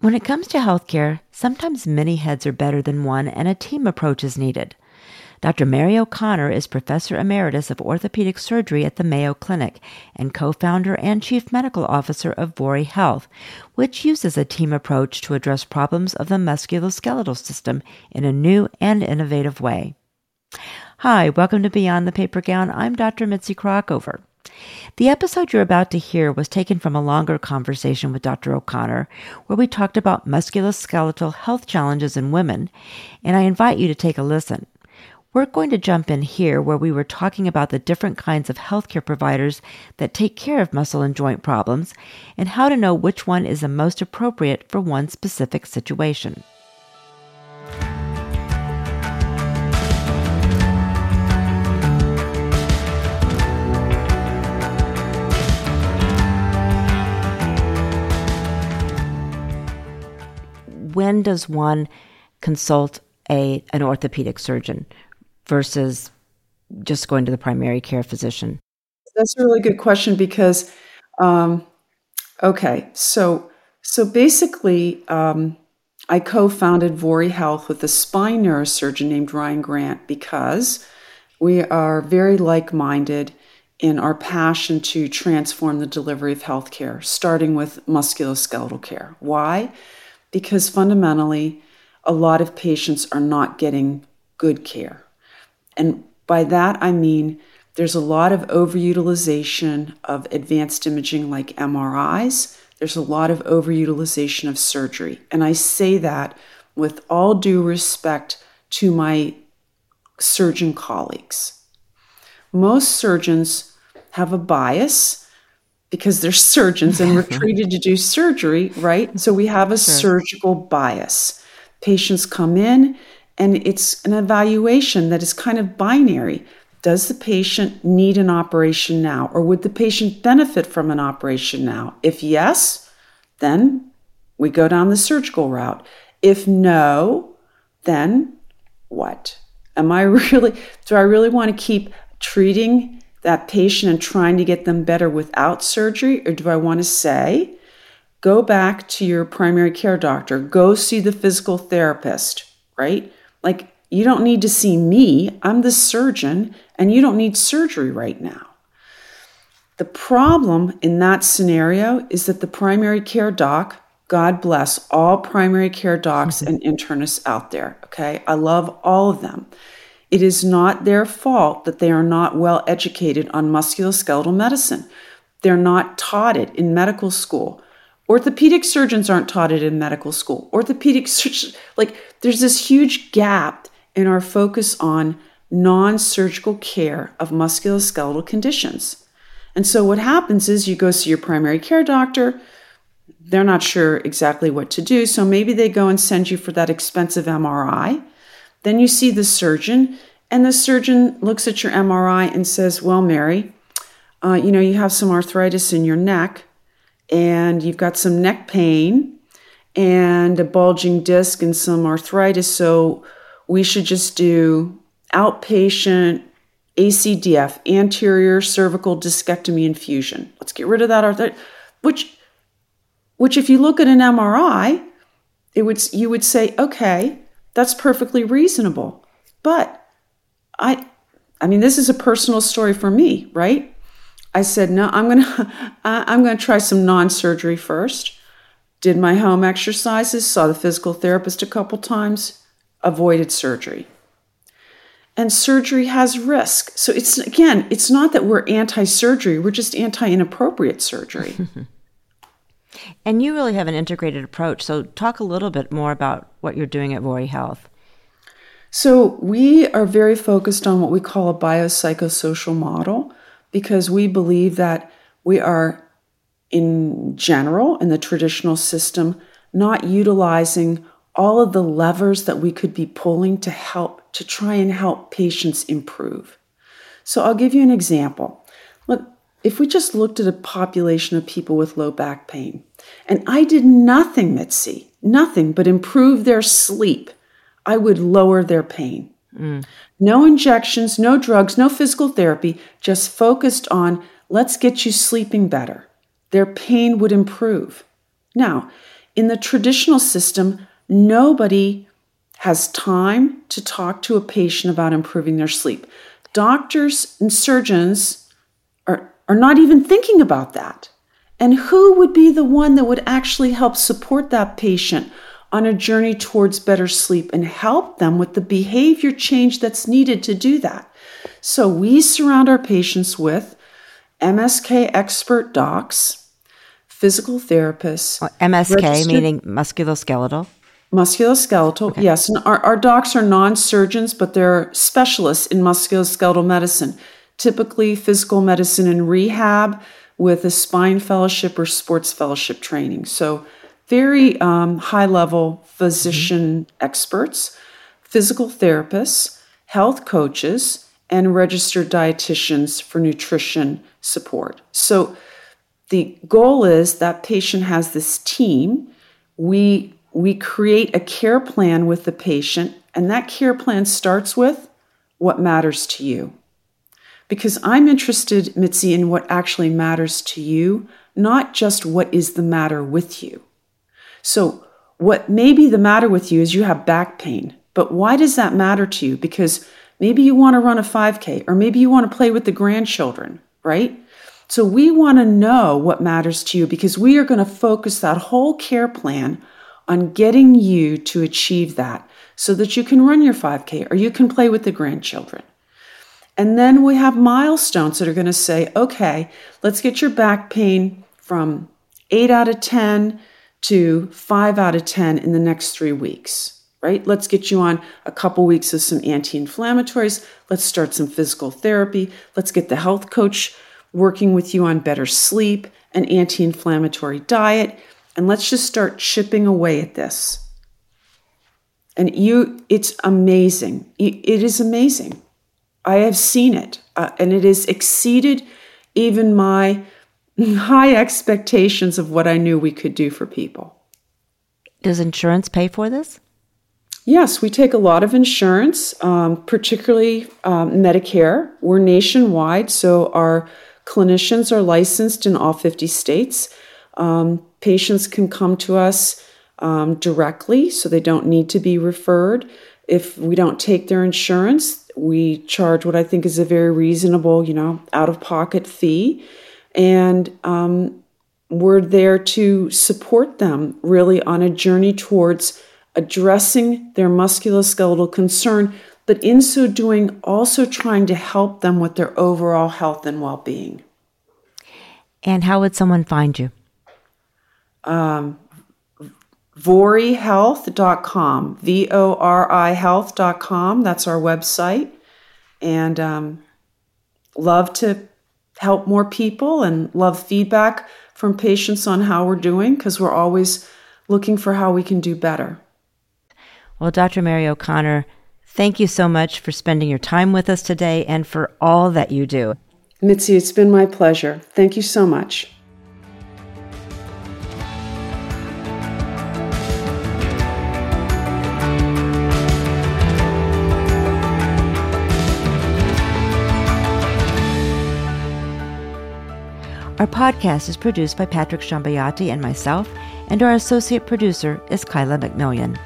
When it comes to healthcare, sometimes many heads are better than one and a team approach is needed. Dr. Mary O'Connor is Professor Emeritus of Orthopedic Surgery at the Mayo Clinic and co founder and Chief Medical Officer of Vori Health, which uses a team approach to address problems of the musculoskeletal system in a new and innovative way. Hi, welcome to Beyond the Paper Gown. I'm Dr. Mitzi Krockover. The episode you're about to hear was taken from a longer conversation with Dr. O'Connor, where we talked about musculoskeletal health challenges in women, and I invite you to take a listen. We're going to jump in here where we were talking about the different kinds of healthcare providers that take care of muscle and joint problems and how to know which one is the most appropriate for one specific situation. Does one consult a an orthopedic surgeon versus just going to the primary care physician? That's a really good question because, um, okay, so so basically, um, I co-founded Vori Health with a spine neurosurgeon named Ryan Grant because we are very like-minded in our passion to transform the delivery of healthcare, starting with musculoskeletal care. Why? Because fundamentally, a lot of patients are not getting good care. And by that, I mean there's a lot of overutilization of advanced imaging like MRIs, there's a lot of overutilization of surgery. And I say that with all due respect to my surgeon colleagues. Most surgeons have a bias because they're surgeons and we're treated to do surgery, right? So we have a sure. surgical bias. Patients come in and it's an evaluation that is kind of binary. Does the patient need an operation now, or would the patient benefit from an operation now? If yes, then we go down the surgical route. If no, then what? Am I really, do I really want to keep treating that patient and trying to get them better without surgery? Or do I want to say, go back to your primary care doctor, go see the physical therapist, right? Like, you don't need to see me. I'm the surgeon, and you don't need surgery right now. The problem in that scenario is that the primary care doc, God bless all primary care docs mm-hmm. and internists out there, okay? I love all of them. It is not their fault that they are not well educated on musculoskeletal medicine. They're not taught it in medical school. Orthopedic surgeons aren't taught it in medical school. Orthopedic surgeons, like, there's this huge gap in our focus on non surgical care of musculoskeletal conditions. And so, what happens is you go see your primary care doctor. They're not sure exactly what to do. So, maybe they go and send you for that expensive MRI then you see the surgeon, and the surgeon looks at your MRI and says, Well, Mary, uh, you know, you have some arthritis in your neck, and you've got some neck pain, and a bulging disc, and some arthritis. So we should just do outpatient ACDF, anterior cervical discectomy and fusion. Let's get rid of that arthritis, which, which if you look at an MRI, it would you would say, okay, that's perfectly reasonable. But I I mean this is a personal story for me, right? I said, "No, I'm going to I'm going to try some non-surgery first." Did my home exercises, saw the physical therapist a couple times, avoided surgery. And surgery has risk. So it's again, it's not that we're anti-surgery, we're just anti-inappropriate surgery. And you really have an integrated approach. So, talk a little bit more about what you're doing at Vori Health. So, we are very focused on what we call a biopsychosocial model because we believe that we are, in general, in the traditional system, not utilizing all of the levers that we could be pulling to help to try and help patients improve. So, I'll give you an example. Look, if we just looked at a population of people with low back pain, and I did nothing, Mitzi, nothing but improve their sleep, I would lower their pain. Mm. No injections, no drugs, no physical therapy, just focused on let's get you sleeping better. Their pain would improve. Now, in the traditional system, nobody has time to talk to a patient about improving their sleep. Doctors and surgeons are, not even thinking about that. And who would be the one that would actually help support that patient on a journey towards better sleep and help them with the behavior change that's needed to do that? So we surround our patients with MSK expert docs, physical therapists. MSK meaning musculoskeletal? Musculoskeletal, okay. yes. And our, our docs are non surgeons, but they're specialists in musculoskeletal medicine, typically physical medicine and rehab with a spine fellowship or sports fellowship training. So, very um, high level physician mm-hmm. experts, physical therapists, health coaches, and registered dietitians for nutrition support. So, the goal is that patient has this team. We we create a care plan with the patient, and that care plan starts with what matters to you. Because I'm interested, Mitzi, in what actually matters to you, not just what is the matter with you. So, what may be the matter with you is you have back pain, but why does that matter to you? Because maybe you want to run a 5K, or maybe you want to play with the grandchildren, right? So, we want to know what matters to you because we are going to focus that whole care plan on getting you to achieve that so that you can run your 5K or you can play with the grandchildren. And then we have milestones that are going to say, okay, let's get your back pain from 8 out of 10 to 5 out of 10 in the next three weeks, right? Let's get you on a couple weeks of some anti inflammatories. Let's start some physical therapy. Let's get the health coach working with you on better sleep, an anti inflammatory diet, and let's just start chipping away at this. And you, it's amazing. It is amazing. I have seen it, uh, and it has exceeded even my high expectations of what I knew we could do for people. Does insurance pay for this? Yes, we take a lot of insurance, um, particularly um, Medicare. We're nationwide, so our clinicians are licensed in all 50 states. Um, patients can come to us um, directly, so they don't need to be referred. If we don't take their insurance, we charge what I think is a very reasonable, you know, out of pocket fee. And um, we're there to support them really on a journey towards addressing their musculoskeletal concern, but in so doing, also trying to help them with their overall health and well being. And how would someone find you? Um, vorihealth.com, V O R I health.com. That's our website. And um, love to help more people and love feedback from patients on how we're doing because we're always looking for how we can do better. Well, Dr. Mary O'Connor, thank you so much for spending your time with us today and for all that you do. Mitzi, it's been my pleasure. Thank you so much. Our podcast is produced by Patrick Shambayati and myself, and our associate producer is Kyla McMillian.